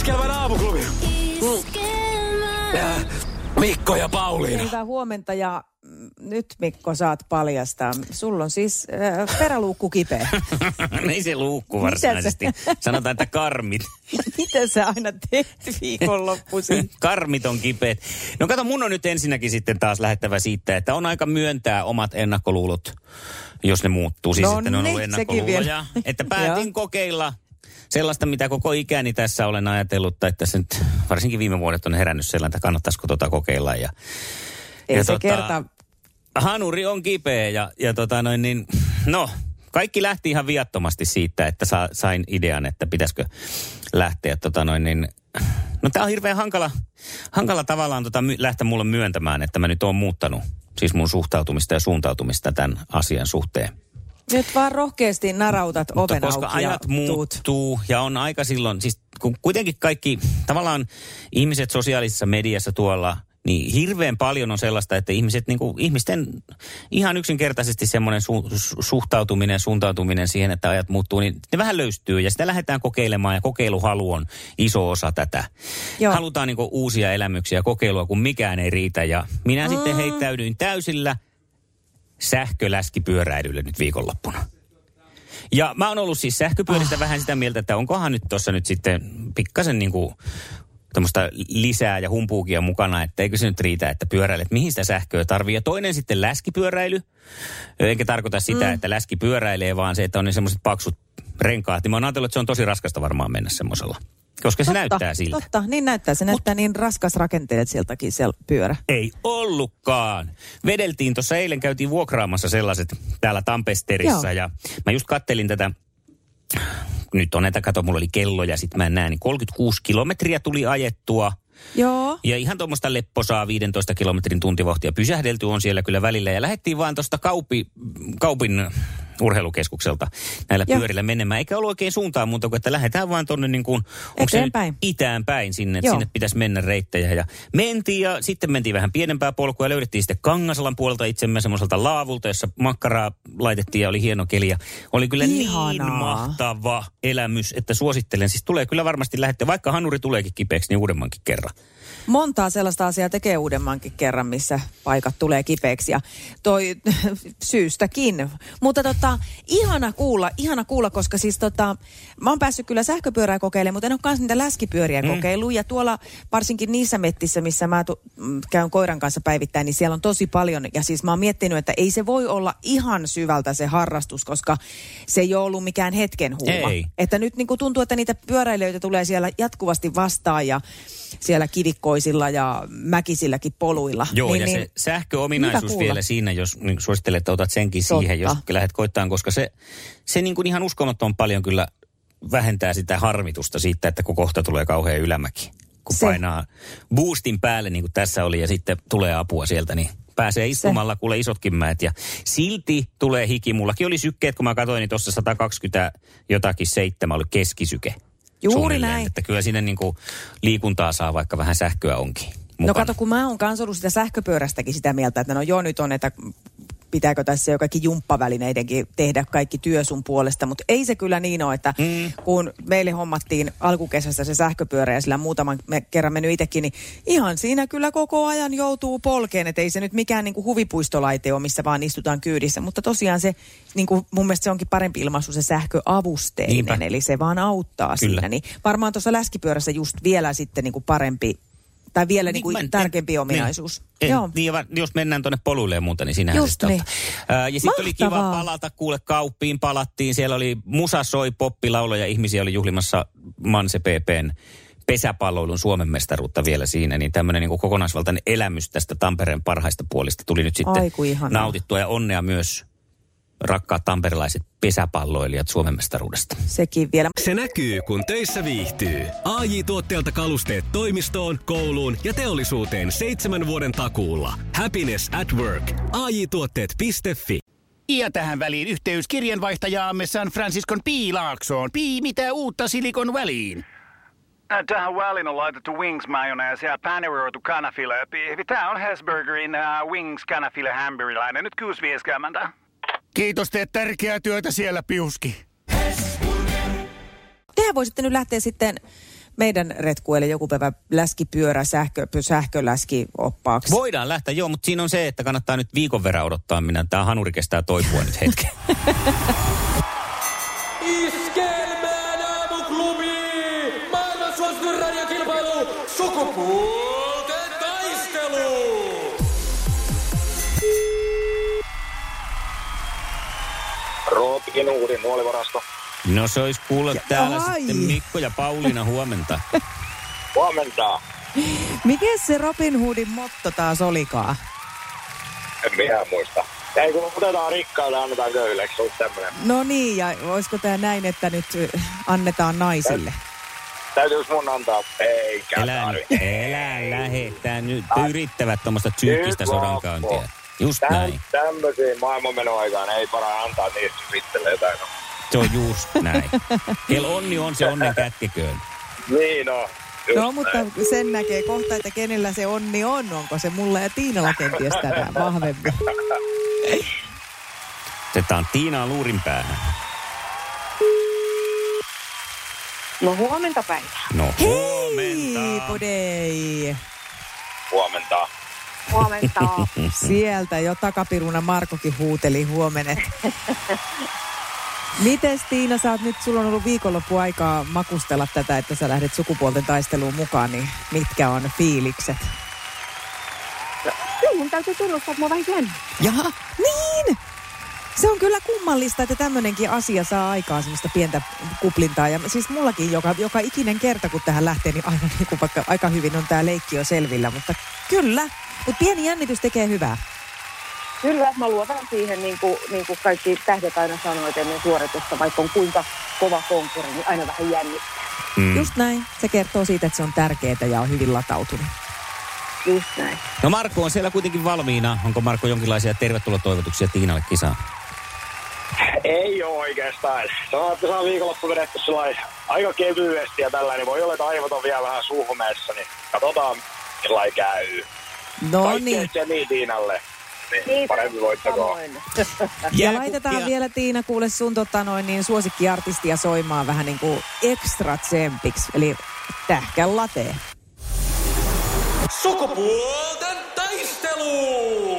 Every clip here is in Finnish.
Iskelmän aamuklubi! Äh, Mikko ja Pauliina. Hyvää huomenta ja nyt Mikko saat paljastaa. Sulla on siis äh, peräluukku kipeä. Ei se luukku varsinaisesti. Sanotaan, että karmit. Miten sä aina teet viikonloppuisin? karmit on kipeät. No kato, mun on nyt ensinnäkin sitten taas lähettävä siitä, että on aika myöntää omat ennakkoluulot, jos ne muuttuu. Siis No että ne on ollut ennakkoluuloja. että päätin kokeilla sellaista, mitä koko ikäni tässä olen ajatellut, tai tässä nyt varsinkin viime vuodet on herännyt sellainen, että kannattaisiko tota kokeilla. Ja, Ei ja se kerta. Hanuri on kipeä ja, ja tota noin niin, no, kaikki lähti ihan viattomasti siitä, että sa, sain idean, että pitäisikö lähteä tota noin niin, no tää on hirveän hankala, hankala tavallaan tota my, lähteä mulle myöntämään, että mä nyt oon muuttanut siis mun suhtautumista ja suuntautumista tämän asian suhteen. Nyt vaan rohkeasti narautat Mutta oven koska auki ja ajat tuut. muuttuu ja on aika silloin, siis kun kuitenkin kaikki tavallaan ihmiset sosiaalisessa mediassa tuolla, niin hirveän paljon on sellaista, että ihmiset, niin kuin, ihmisten ihan yksinkertaisesti semmoinen su, suhtautuminen, suuntautuminen siihen, että ajat muuttuu, niin ne vähän löystyy ja sitä lähdetään kokeilemaan ja kokeiluhalu on iso osa tätä. Joo. Halutaan niin kuin, uusia elämyksiä, kokeilua, kun mikään ei riitä ja minä mm. sitten heittäydyin täysillä sähköläskipyöräilylle nyt viikonloppuna. Ja mä oon ollut siis sähköpyöristä Ah. vähän sitä mieltä, että onkohan nyt tuossa nyt sitten pikkasen niin kuin tämmöistä lisää ja humpuukia mukana, että eikö se nyt riitä, että pyöräilet, mihin sitä sähköä tarvii. Ja toinen sitten läskipyöräily. Enkä tarkoita sitä, mm. että läski pyöräilee, vaan se, että on ne semmoiset paksut renkaat. Niin mä oon ajatellut, että se on tosi raskasta varmaan mennä semmoisella. Koska se näyttää siltä. Totta, niin näyttää. Se näyttää niin raskas rakenteet sieltäkin se pyörä. Ei ollutkaan. Vedeltiin tuossa eilen, käytiin vuokraamassa sellaiset täällä Tampesterissa Joo. ja mä just kattelin tätä, nyt on näitä, kato, mulla oli kello ja sitten mä en näe, niin 36 kilometriä tuli ajettua. Joo. Ja ihan tuommoista lepposaa 15 kilometrin tuntivauhtia pysähdelty on siellä kyllä välillä. Ja lähdettiin vaan tuosta kaupi, kaupin urheilukeskukselta näillä Joo. pyörillä menemään. Eikä ollut oikein suuntaan muuta kuin, että lähdetään vaan tuonne niin kuin, onko se itään päin sinne, että sinne pitäisi mennä reittejä. Ja mentiin ja sitten mentiin vähän pienempää polkua ja löydettiin sitten Kangasalan puolelta itsemme semmoiselta laavulta, jossa makkaraa laitettiin ja oli hieno keli. Ja oli kyllä niin Ihanaa. mahtava elämys, että suosittelen. Siis tulee kyllä varmasti lähteä, vaikka hanuri tuleekin kipeäksi, niin uudemmankin kerran. Montaa sellaista asiaa tekee uudemmankin kerran, missä paikat tulee kipeäksi ja toi syystäkin. Mutta tota, ihana kuulla, ihana kuulla, koska siis tota, mä oon päässyt kyllä sähköpyörää kokeilemaan, mutta en ole kans niitä läskipyöriä mm. kokeillut. Ja tuolla varsinkin niissä mettissä, missä mä tu- käyn koiran kanssa päivittäin, niin siellä on tosi paljon. Ja siis mä oon miettinyt, että ei se voi olla ihan syvältä se harrastus, koska se ei ole ollut mikään hetken huuma. Ei. Että nyt niin kuin tuntuu, että niitä pyöräilijöitä tulee siellä jatkuvasti vastaan ja siellä kivikkoisilla ja mäkisilläkin poluilla. Joo, niin, ja niin, se sähköominaisuus vielä siinä, jos niin suosittelen, että otat senkin Totta. siihen, jos lähdet koittaan, koska se, se niin kuin ihan uskomattoman paljon kyllä vähentää sitä harmitusta siitä, että kun kohta tulee kauhean ylämäki. Kun Se. se. painaa boostin päälle, niin kuin tässä oli, ja sitten tulee apua sieltä, niin pääsee istumalla kuule isotkin mäet. Ja silti tulee hiki. Mullakin oli sykkeet, kun mä katsoin, niin tuossa 120 jotakin seitsemän oli keskisyke. Juuri näin. Että kyllä sinne niin kuin liikuntaa saa, vaikka vähän sähköä onkin. No mukana. kato, kun mä oon kans ollut sitä sähköpyörästäkin sitä mieltä, että no joo nyt on, että pitääkö tässä jo kaikki jumppavälineidenkin tehdä kaikki työ sun puolesta, mutta ei se kyllä niin ole, että mm. kun meille hommattiin alkukesästä se sähköpyörä ja sillä muutaman me kerran mennyt itsekin, niin ihan siinä kyllä koko ajan joutuu polkeen, että ei se nyt mikään niin kuin huvipuistolaite ole, missä vaan istutaan kyydissä, mutta tosiaan se, niin kuin mun mielestä se onkin parempi ilmaisu se sähköavusteinen, Niinpä. eli se vaan auttaa Kyllä. siinä, niin varmaan tuossa läskipyörässä just vielä sitten niin kuin parempi tai vielä niin kuin mä en- tärkeämpi en- ominaisuus. Niin, Joo. en, niin, ja jos mennään tuonne poluille ja muuta, niin siinähän Just niin. Ää, ja sitten oli kiva palata, kuule kauppiin palattiin. Siellä oli musa soi, poppilauloja, ihmisiä oli juhlimassa Manse PPn pesäpalloilun Suomen mestaruutta vielä siinä, niin tämmöinen niin kokonaisvaltainen elämys tästä Tampereen parhaista puolista tuli nyt sitten ihanaa. nautittua ja onnea myös rakkaat tamperilaiset pesäpalloilijat Suomen mestaruudesta. Sekin vielä. Se näkyy, kun töissä viihtyy. ai tuotteelta kalusteet toimistoon, kouluun ja teollisuuteen seitsemän vuoden takuulla. Happiness at work. ai tuotteetfi Ja tähän väliin yhteys kirjanvaihtajaamme San Franciscon Piilaaksoon. Pii, mitä uutta Silikon väliin? Tähän väliin on laitettu wings mayonnaise ja paneroitu kanafila. Tämä on Hesburgerin uh, wings kanafila hamburilainen. Nyt kuusi vieskäämäntä. Kiitos, teet tärkeää työtä siellä, Piuski. Tehän voisitte nyt lähteä sitten meidän retkuille joku päivä läskipyörä, sähkö, sähköläski oppaaksi. Voidaan lähteä, joo, mutta siinä on se, että kannattaa nyt viikon verran odottaa, minä tämä hanuri kestää toipua nyt hetken. Iskelmään aamuklubi! Maailman suosituin radiokilpailu! Sukupuolten Roopikin uudin nuolivarasto. No se olisi kuulla täällä ai. sitten Mikko ja Pauliina huomenta. Huomenta. Mikä se Robin Hoodin motto taas olikaan? En minä muista. Ei kun otetaan rikkaille ja annetaan köyhille, eikö se tämmönen? No niin, ja olisiko tämä näin, että nyt annetaan naisille? Täytyykö mun antaa? Eikä Elä, tarvi. elä lähettää nyt. Yrittävät tuommoista psyykkistä Nyt sodankäyntiä. Just Täm, näin. tämmöisiin maailmanmenoaikaan ei para antaa niistä itselle jotain. No. Se on just näin. Kel onni on se onnen kätkeköön. Niin no. Just No, mutta näin. sen näkee kohta, että kenellä se onni on. Onko se mulla ja Tiinalla kenties tänään vahvempi? Otetaan Tiinaa luurin päähän. No huomenta päivää. No Hei, huomenta. podei! Huomenta. Huomenta. Sieltä jo takapiruna Markokin huuteli huomenet. Mites Tiina, sä oot nyt, sulla on ollut viikonloppu aikaa makustella tätä, että sä lähdet sukupuolten taisteluun mukaan, niin mitkä on fiilikset? Kyllä mun täytyy tunnustaa, että mä vähän jännittää. Jaha, niin! Se on kyllä kummallista, että tämmöinenkin asia saa aikaa semmoista pientä kuplintaa. Ja siis mullakin joka, joka ikinen kerta, kun tähän lähtee, niin aina niin kuin vaikka aika hyvin on tämä leikki jo selvillä. Mutta kyllä, mutta pieni jännitys tekee hyvää. Kyllä, mä luotan siihen, niin kuin, niin kuin kaikki tähdet aina sanoivat ennen suoritusta, vaikka on kuinka kova konkurri, niin aina vähän jännittää. Mm. Just näin. Se kertoo siitä, että se on tärkeää ja on hyvin latautunut. Just näin. No Markku on siellä kuitenkin valmiina. Onko Markku jonkinlaisia tervetulotoivotuksia Tiinalle kisaan? Ei oo oikeastaan. Se on, että saa viikonloppu vedetty aika kevyesti ja tällainen. Voi olla, että aivot on vielä vähän suhmeessa, niin katsotaan, millainen käy. No niin. Jenny Tiinalle. Niin, Kiitos. parempi voittakoon. Ja laitetaan vielä Tiina kuule sun tota noin niin suosikkiartistia soimaan vähän niin kuin extra tsempiksi. Eli tähkän latee. Sukupuolten taistelu!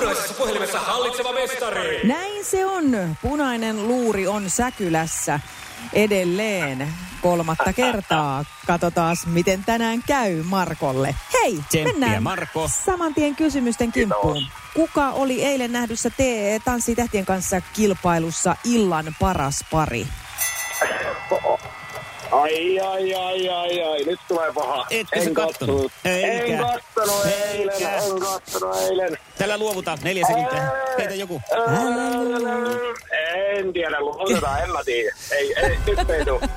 Puraisessa puhelimessa hallitseva mestari. Näin se on. Punainen luuri on Säkylässä edelleen kolmatta kertaa. Katsotaan, miten tänään käy Markolle. Hei, Tsemppiä, mennään Marko. saman tien kysymysten kimppuun. Kuka oli eilen nähdyssä te Tanssi tähtien kanssa kilpailussa illan paras pari? Ai, ai, ai, ai, ai, nyt tulee paha. Etkö sä en kattonut? Eikä. En kattonut eilen, Eikä. en kattonut eilen. Tällä luovutaan neljä sekuntia. Heitä joku. En tiedä, luotetaan, en mä tiedä. Ei, ei, nyt ei tuu.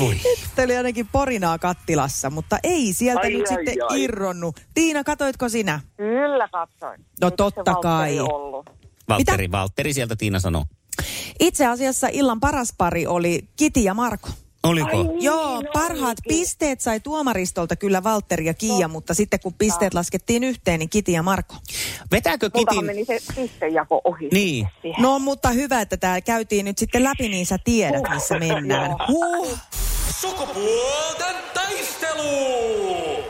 Voi oli ainakin porinaa kattilassa, mutta ei sieltä Ai, nyt ai, sitten ai. irronnut. Tiina, katoitko sinä? Kyllä katsoin. No Eikö se totta kai. Valtteri, Valtteri sieltä Tiina sanoo. Itse asiassa illan paras pari oli Kiti ja Marko. Oliko? Joo, parhaat pisteet sai tuomaristolta kyllä Valtteri ja Kiia, mutta sitten kun pisteet laskettiin yhteen, niin Kiti ja Marko. Vetääkö Kitin... meni se pistejako ohi. Niin. No mutta hyvä, että tämä käytiin nyt sitten läpi, niin sä tiedät, missä mennään. Huh. Sukupuolten taistelu!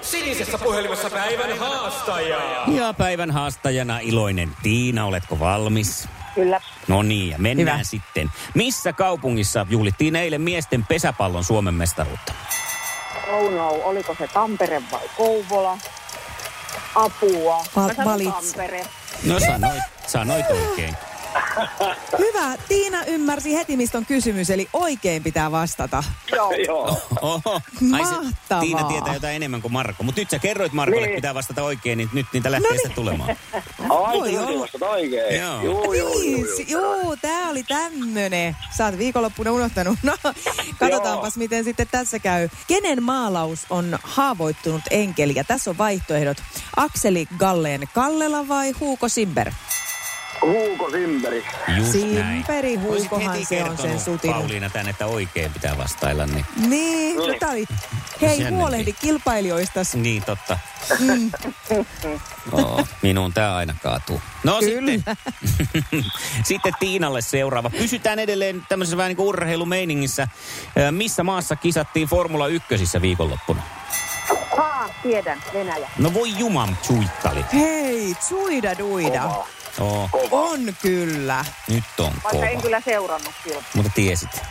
Sinisessä puhelimessa päivän haastaja. Ja päivän haastajana iloinen Tiina, oletko valmis? Kyllä. No niin, ja mennään Hyvä. sitten. Missä kaupungissa juhlittiin eilen miesten pesäpallon Suomen mestaruutta? Oh no, oliko se Tampere vai Kouvola? Apua. Val- Mä sanon. Tampere. No sanoit, sanoit oikein. Hyvä. Tiina ymmärsi heti, mistä on kysymys, eli oikein pitää vastata. Joo. Joo. Oho. Ai se, Mahtavaa. Tiina tietää jotain enemmän kuin Marko. Mutta nyt sä kerroit Markolle, että Niin. pitää vastata oikein, niin nyt niitä lähtee No sitten niin. tulemaan. Ai, Voi kyllä olla. vastat oikein. Joo. Joo, joo, joo, Niin, joo. si- Joo, tää oli tämmönen. Sä oot viikonloppuna unohtanut. No, katsotaanpas miten sitten tässä käy. Kenen maalaus on haavoittunut enkeli? Ja tässä on vaihtoehdot. Akseli Galleen Kallela vai Huuko Simber? Huuko Simberi. Just Simperi näin. Huukohan se on sen sutinut. Pauliina tän, että oikein pitää vastailla, niin, Niin, no tää oli. Hei, Jännempi. huolehdi kilpailijoistas. niin totta. Mm. Oo, minun tämä aina kaatuu. No Kyllä. sitten, sitten Tiinalle seuraava. Pysytään edelleen tämmöisessä vähän niin kuin urheilumeiningissä. Missä maassa kisattiin Formula 1 viikonloppuna? Haa, tiedän, Venäjä. No voi juman tsuittali. Hei, tsuida duida. Oo, On kyllä. nyt on Vaikka en kova. kyllä seurannut silloin. Mutta tiesit.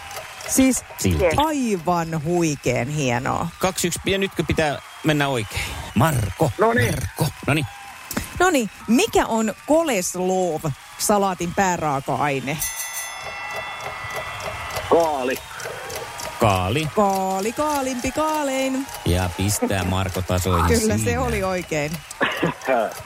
Siis Silti. aivan huikeen hienoa. Kaksi yksi, ja nytkö pitää mennä oikein? Marko. No niin. Marko. No niin. No niin, mikä on koleslov, salaatin pääraaka-aine? Kaali. Kaali. Kaali, kaalimpi, kaalein. Ja pistää Marko tasoihin Kyllä siinä. se oli oikein.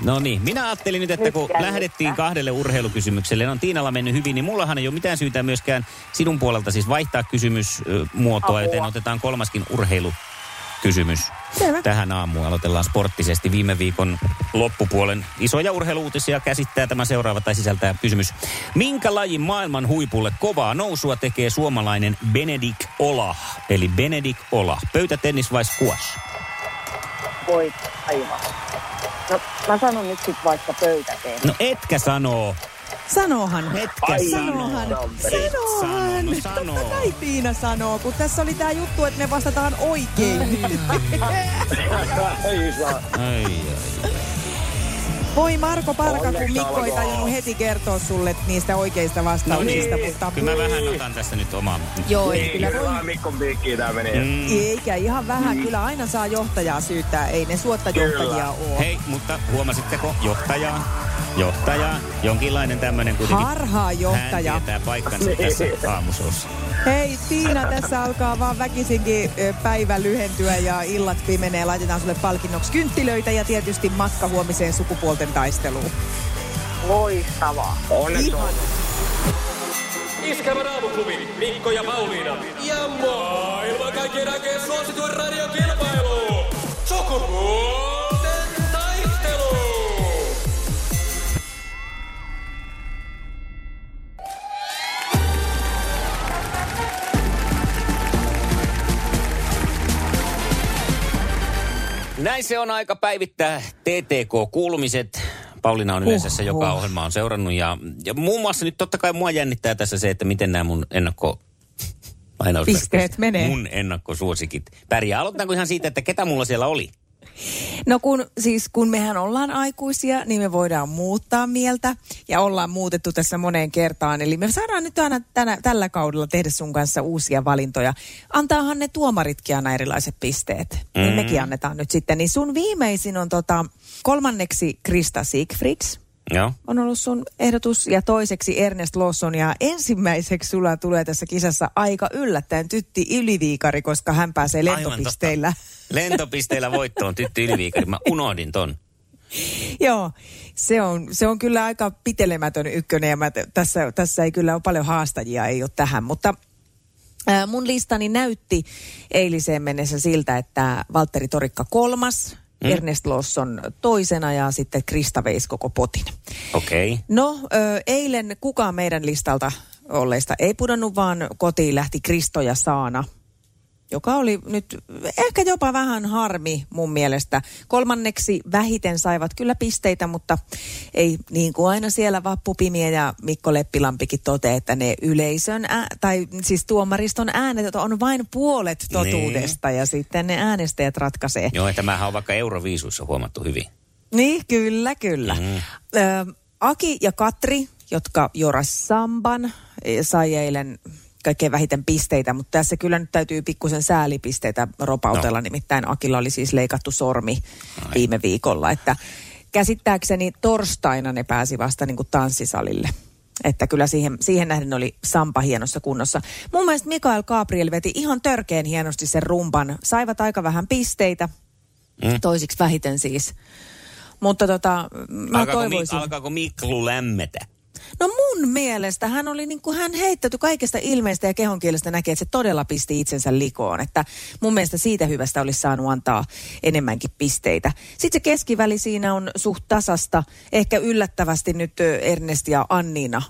No niin, minä ajattelin nyt, että kun lähdettiin kahdelle urheilukysymykselle, on Tiinalla mennyt hyvin, niin mullahan ei ole mitään syytä myöskään sinun puolelta siis vaihtaa kysymysmuotoa, Apua. joten otetaan kolmaskin urheilukysymys. Selvä. Tähän aamuun aloitellaan sporttisesti. Viime viikon loppupuolen isoja urheiluutisia käsittää tämä seuraava tai sisältää kysymys. Minkä lajin maailman huipulle kovaa nousua tekee suomalainen Benedik Ola? Eli Benedik Ola. Pöytätennis vai squash? Voi aivan. No, mä sanon nyt sit vaikka pöytäteen. No etkä sanoo. Sanohan. Etkä Ai, Sanohan. sanoo. Sanohan. Sano, no sanoo. Totta kai Tiina sanoo, kun tässä oli tää juttu, että me vastataan oikein. Ei saa. Ai, ai. Voi Marko Parka, kun Mikko ei tajunnut heti kertoa sulle niistä oikeista vastauksista. niin. mutta Kyllä mä vähän otan tässä nyt omaa. Joo, ei Niin, kyllä voi kyllä Mikkon piikkiin tää meni. Mm. Eikä ihan vähän. Kyllä aina saa johtajaa syyttää. Ei ne suotta johtajia ole. Hei, mutta huomasitteko johtajaa? Johtaja, jonkinlainen tämmöinen kuitenkin. Harhaa johtaja. Hän tietää paikkansa tässä aamusossa. Hei Tiina, tässä alkaa vaan väkisinkin päivä lyhentyä ja illat pimenee. Laitetaan sulle palkinnoksi kynttilöitä ja tietysti matka huomiseen sukupuolten taisteluun. Loistavaa. Onneksi Ihan. Iskelmän aamuklubi, Mikko ja Pauliina. Ja maailman kaikkien aikeen suosituen radiokilpailu. Sukupuolten Näin se on aika päivittää TTK-kuulumiset. Pauliina on yleensä se, joka Oho. ohjelma on seurannut. Ja, ja muun muassa nyt totta kai mua jännittää tässä se, että miten nämä mun ennakko... Pisteet menee. Mun ennakkosuosikit pärjää. Aloitetaanko ihan siitä, että ketä mulla siellä oli? No kun, siis kun mehän ollaan aikuisia, niin me voidaan muuttaa mieltä ja ollaan muutettu tässä moneen kertaan. Eli me saadaan nyt aina tänä, tällä kaudella tehdä sun kanssa uusia valintoja. Antaahan ne tuomaritkin aina erilaiset pisteet. Mm. Niin Mm. mekin annetaan nyt sitten. Niin sun viimeisin on tota, kolmanneksi Krista Siegfrieds. Joo. on ollut sun ehdotus ja toiseksi Ernest Lawson ja ensimmäiseksi sulla tulee tässä kisassa aika yllättäen Tytti Yliviikari, koska hän pääsee lentopisteillä. Lentopisteillä voittoon Tytti Yliviikari. Mä unohdin ton. Joo, se on, se on kyllä aika pitelemätön ykkönen ja mä t- tässä, tässä ei kyllä ole paljon haastajia, ei ole tähän, mutta ää, mun listani näytti eiliseen mennessä siltä, että Valtteri Torikka kolmas, Mm. Ernest Lawson toisena ja sitten Krista veisi koko potin. Okei. Okay. No, ö, eilen kukaan meidän listalta olleista ei pudonnut, vaan kotiin lähti Kristo ja Saana, joka oli nyt ehkä jopa vähän harmi mun mielestä. Kolmanneksi vähiten saivat kyllä pisteitä, mutta ei niin kuin aina siellä Vappu Pimiä ja Mikko Leppilampikin toteaa, että ne yleisön, ää, tai siis tuomariston äänet on vain puolet totuudesta ja sitten ne äänestäjät ratkaisee. Joo, että tämähän on vaikka Euroviisuissa huomattu hyvin. Niin, kyllä, kyllä. Mm. Ö, Aki ja Katri, jotka Joras Samban eh, sai eilen kaikkein vähiten pisteitä, mutta tässä kyllä nyt täytyy pikkusen säälipisteitä ropautella, no. nimittäin Akilla oli siis leikattu sormi Ai. viime viikolla, että käsittääkseni torstaina ne pääsi vasta niin kuin tanssisalille. Että kyllä siihen, siihen nähden oli Sampa hienossa kunnossa. Mun mielestä Mikael Gabriel veti ihan törkeen hienosti sen rumpan. Saivat aika vähän pisteitä, mm. toisiksi vähiten siis. Mutta tota, mä Alkaako, mi, toivoisin... alkaako Miklu lämmetä? No mun mielestä hän oli niin kuin hän heittäytyi kaikesta ilmeistä ja kehonkielestä näkee, että se todella pisti itsensä likoon. Että mun mielestä siitä hyvästä olisi saanut antaa enemmänkin pisteitä. Sitten se keskiväli siinä on suht tasasta. Ehkä yllättävästi nyt Ernest ja Anniina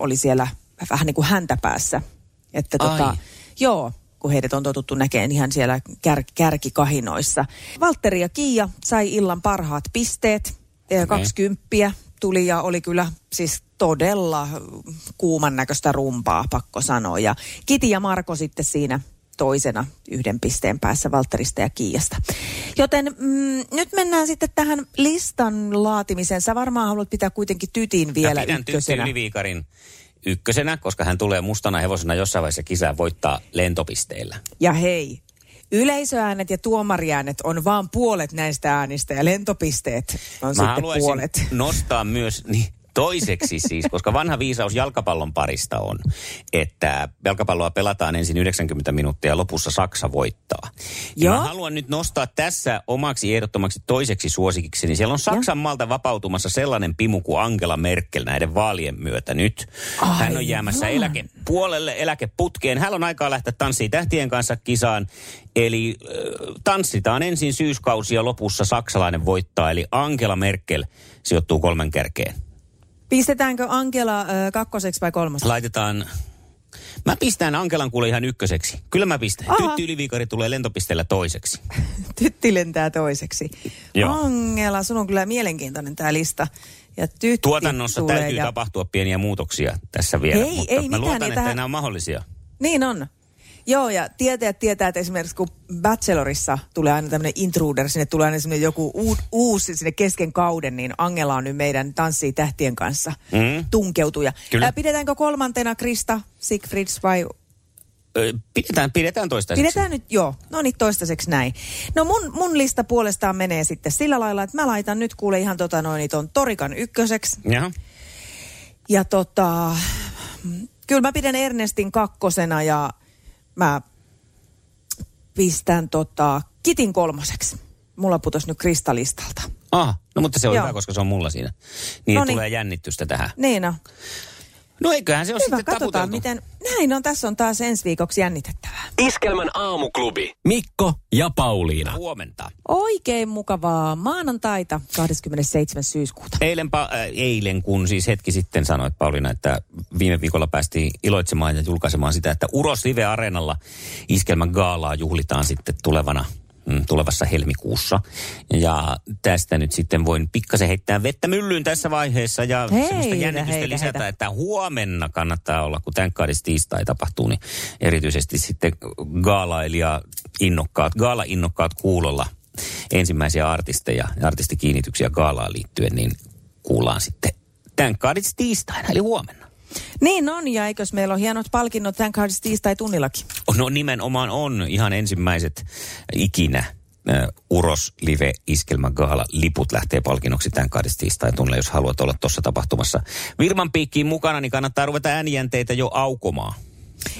oli siellä vähän niin kuin häntä päässä. Että tota, Ai. joo, kun heidät on totuttu näkemään ihan siellä kär, kärkikahinoissa. Valtteri ja Kiia sai illan parhaat pisteet. Okay. 20 tuli ja oli kyllä siis todella kuuman näköistä rumpaa, pakko sanoa. Ja Kiti ja Marko sitten siinä toisena yhden pisteen päässä Valtterista ja Kiiasta. Joten mm, nyt mennään sitten tähän listan laatimiseen. Sä varmaan haluat pitää kuitenkin tytin vielä Mä pidän ykkösenä. Yliviikarin ykkösenä, koska hän tulee mustana hevosena jossain vaiheessa kisää voittaa lentopisteillä. Ja hei, yleisöäänet ja tuomariäänet on vaan puolet näistä äänistä ja lentopisteet on Mä sitten puolet. nostaa myös niin, toiseksi siis, koska vanha viisaus jalkapallon parista on, että jalkapalloa pelataan ensin 90 minuuttia ja lopussa Saksa voittaa. Ja mä haluan nyt nostaa tässä omaksi ehdottomaksi toiseksi suosikiksi, niin siellä on Saksan maalta vapautumassa sellainen pimu kuin Angela Merkel näiden vaalien myötä nyt. Hän on jäämässä Aivan. eläkepuolelle, eläkeputkeen. Hän on aikaa lähteä tanssiin tähtien kanssa kisaan. Eli äh, tanssitaan ensin syyskausi ja lopussa saksalainen voittaa. Eli Angela Merkel sijoittuu kolmen kärkeen. Pistetäänkö Angela äh, kakkoseksi vai kolmoseksi? Laitetaan... Mä pistän Angelan kuule ihan ykköseksi. Kyllä mä pistän. Aha. Tytti Yliviikari tulee lentopisteellä toiseksi. Tytti lentää toiseksi. Joo. Angela, sun on kyllä mielenkiintoinen tämä lista. Ja tytti Tuotannossa tulee täytyy ja... tapahtua pieniä muutoksia tässä vielä. Ei, mutta ei mä mitään, luotan, että tähän- nämä on mahdollisia. Niin on. Joo, ja tietäjät tietää, että esimerkiksi kun Bachelorissa tulee aina tämmöinen intruder, sinne tulee aina semmoinen joku uu, uusi sinne kesken kauden, niin Angela on nyt meidän Tanssii tähtien kanssa Mm. tunkeutuja. Kyllä. Ää, Pidetäänkö kolmantena Krista Sigfrids vai Pidetään, pidetään toistaiseksi. Pidetään nyt, joo. No niin, toistaiseksi näin. No mun, mun lista puolestaan menee sitten sillä lailla, että mä laitan nyt kuule ihan tota noin ton Torikan ykköseksi. Jaha. Ja tota, kyllä mä pidän Ernestin kakkosena ja mä pistän tota Kitin kolmoseksi. Mulla putos nyt kristallistalta. Ah, no mutta se on Joo. hyvä, koska se on mulla siinä. Niin tulee jännitystä tähän. Niin on. No eiköhän se ole Hyvä, sitten katsotaan taputeltu. miten... Näin on, tässä on taas ensi viikoksi jännitettävää. Iskelmän aamuklubi. Mikko ja Pauliina. Huomenta. Oikein mukavaa maanantaita 27. syyskuuta. Eilen, pa- äh, eilen, kun siis hetki sitten sanoit Pauliina, että viime viikolla päästiin iloitsemaan ja julkaisemaan sitä, että Uros Live Areenalla iskelmän gaalaa juhlitaan sitten tulevana tulevassa helmikuussa. Ja tästä nyt sitten voin pikkasen heittää vettä myllyyn tässä vaiheessa ja Heitä, semmoista jännitystä heitä, lisätä, heitä. että huomenna kannattaa olla, kun tämän tiistai tapahtuu, niin erityisesti sitten gaalailija innokkaat, gaala-innokkaat kuulolla ensimmäisiä artisteja ja artistikiinnityksiä gaalaan liittyen, niin kuullaan sitten tämän tiistaina, eli huomenna. Niin on, ja eikös meillä on hienot palkinnot tämän kaudessa tiistai tunnillakin. No nimenomaan on ihan ensimmäiset ikinä Uros Live Iskelmä Gaala liput lähtee palkinnoksi tämän tiistai tunnilla. Jos haluat olla tuossa tapahtumassa Virman piikkiin mukana, niin kannattaa ruveta äänijänteitä jo aukomaan.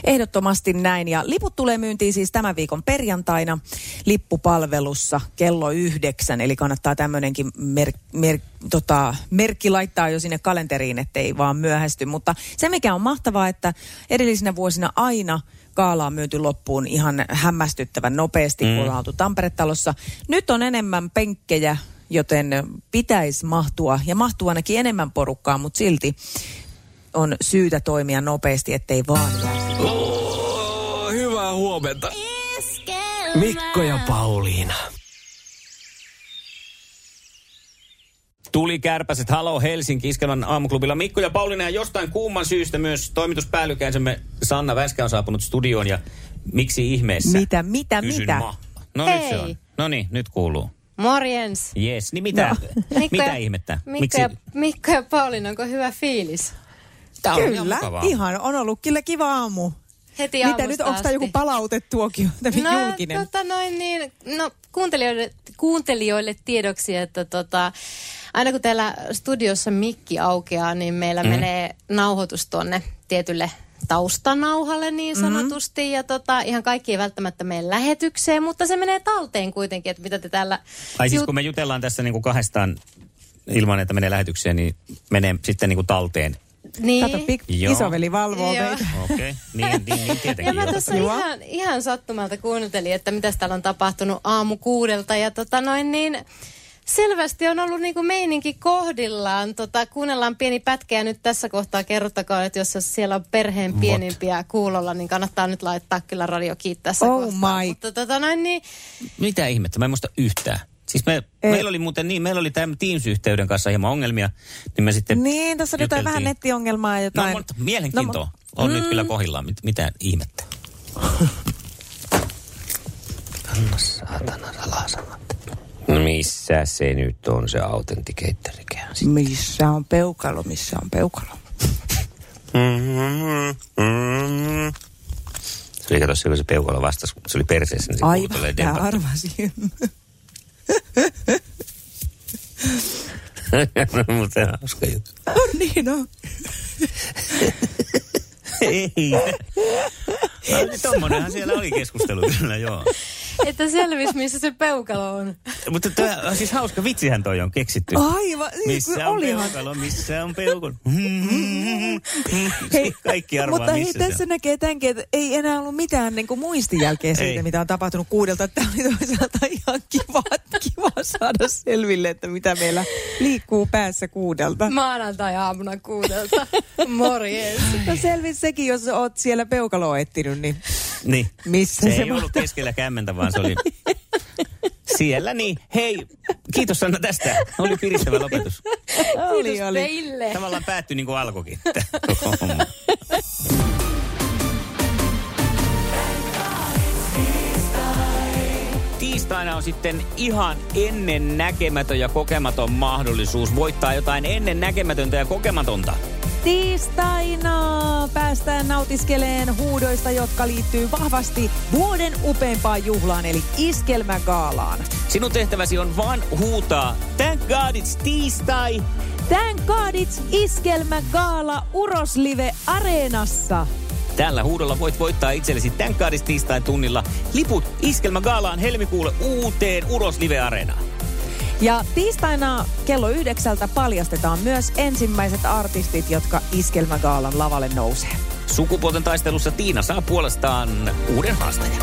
Ehdottomasti näin. Ja liput tulee myyntiin siis tämän viikon perjantaina lippupalvelussa kello yhdeksän. Eli kannattaa tämmöinenkin mer- mer- tota, merkki laittaa jo sinne kalenteriin, ettei vaan myöhästy. Mutta se mikä on mahtavaa, että edellisinä vuosina aina kaala on myyty loppuun ihan hämmästyttävän nopeasti, mm. kun ollaan oltu Tampere-talossa. Nyt on enemmän penkkejä, joten pitäisi mahtua, ja mahtuu ainakin enemmän porukkaa, mutta silti on syytä toimia nopeasti, ettei vaan jää Oh, hyvää huomenta. Mikko ja Pauliina. Tuli kärpäset, halo Helsinki, Iskelmän aamuklubilla. Mikko ja Pauliina ja jostain kuuman syystä myös toimituspäällykäisemme Sanna Väskä on saapunut studioon ja miksi ihmeessä? Mitä, mitä, Kysyn mitä? ma. No nyt se Hei. on. No niin, nyt kuuluu. Morjens. Jes, niin mitä, Mikko mitä ihmettä? Mikko ja, Mikko ja Paulin, onko hyvä fiilis? Tää on ihan Kyllä, mukavaa. ihan on ollut kyllä kiva aamu. Heti Mitä nyt, onko tämä joku palautetuokio, tämä no, julkinen? Tota noin niin, no kuuntelijoille, kuuntelijoille tiedoksi, että tota, aina kun täällä studiossa mikki aukeaa, niin meillä mm. menee nauhoitus tuonne tietylle taustanauhalle niin sanotusti. Mm-hmm. Ja tota, ihan kaikki ei välttämättä mene lähetykseen, mutta se menee talteen kuitenkin, että mitä te täällä... Ai siis kun me jutellaan tässä niin kuin kahdestaan ilman, että menee lähetykseen, niin menee sitten niin kuin talteen. Niin. Kato, pik- Joo. isoveli valvoo Joo. meitä. Okei, okay. niin, niin, niin tietenkin. Ja mä joo. tuossa ihan, ihan sattumalta kuuntelin, että mitä täällä on tapahtunut aamu kuudelta. Ja tota noin niin, selvästi on ollut niinku meininki kohdillaan. Tota, kuunnellaan pieni pätkä ja nyt tässä kohtaa kerrottakaa, että jos siellä on perheen What? pienimpiä kuulolla, niin kannattaa nyt laittaa kyllä radio kiinni tässä Oh kohtaa. my. Mutta tota noin niin, Mitä ihmettä? Mä en muista yhtään. Siis me, Ei. meillä oli muuten niin, meillä oli tämän Teams-yhteyden kanssa hieman ongelmia, niin me sitten Niin, tässä on jotain vähän nettiongelmaa ja No, jotain. mutta mielenkiintoa no, on mm. nyt kyllä kohillaan. Mit, mitä ihmettä? Anna saatana salasanat. No missä se nyt on se autentikeittärikään? Missä on peukalo, missä on peukalo? Se oli kato silloin se peukalo vastasi, kun se oli perseessä, niin se Aivan, debatti. arvasin. no, mutta on hauska juttu. niin on. Ei. No, tommonenhan siellä oli keskustelu kyllä, joo. että selvis, missä se peukalo on. Mutta tämä siis hauska vitsihän toi on keksitty. Aivan, niin Missä on olihan. peukalo, missä on peukalo? Hei, Kaikki arvaa, mutta hei, missä tässä se on. näkee tämänkin, että ei enää ollut mitään niin kuin muistijälkeä siitä, Ei. mitä on tapahtunut kuudelta. Tämä oli toisaalta ihan kiva, kiva saada selville, että mitä meillä liikkuu päässä kuudelta. Maanantai-aamuna kuudelta. Morjens. No selvisi sekin, jos oot siellä peukaloa etsinyt, niin Niin. missä Se se, ei ollut keskellä kämmentä, vaan se oli siellä. Niin, hei, kiitos Sanna tästä. Oli piristävä lopetus. oli, Kiitos oli. teille. Tavallaan päättyi niin kuin alkoikin. Tiistaina on sitten ihan ennen näkemätön ja kokematon mahdollisuus voittaa jotain ennen näkemätöntä ja kokematonta. Tiistaina päästään nautiskeleen huudoista, jotka liittyy vahvasti vuoden upeimpaan juhlaan, eli iskelmägaalaan. Sinun tehtäväsi on vaan huutaa, thank god it's tiistai. Thank God it's iskelmägaala Uroslive Areenassa. Tällä huudolla voit voittaa itsellesi Thank God it's tiistain tunnilla liput Iskelmä Gaalaan helmikuulle uuteen Uros Live Areenaan. Ja tiistaina kello yhdeksältä paljastetaan myös ensimmäiset artistit, jotka Iskelmägaalan lavalle nousee. Sukupuolten taistelussa Tiina saa puolestaan uuden haastajan.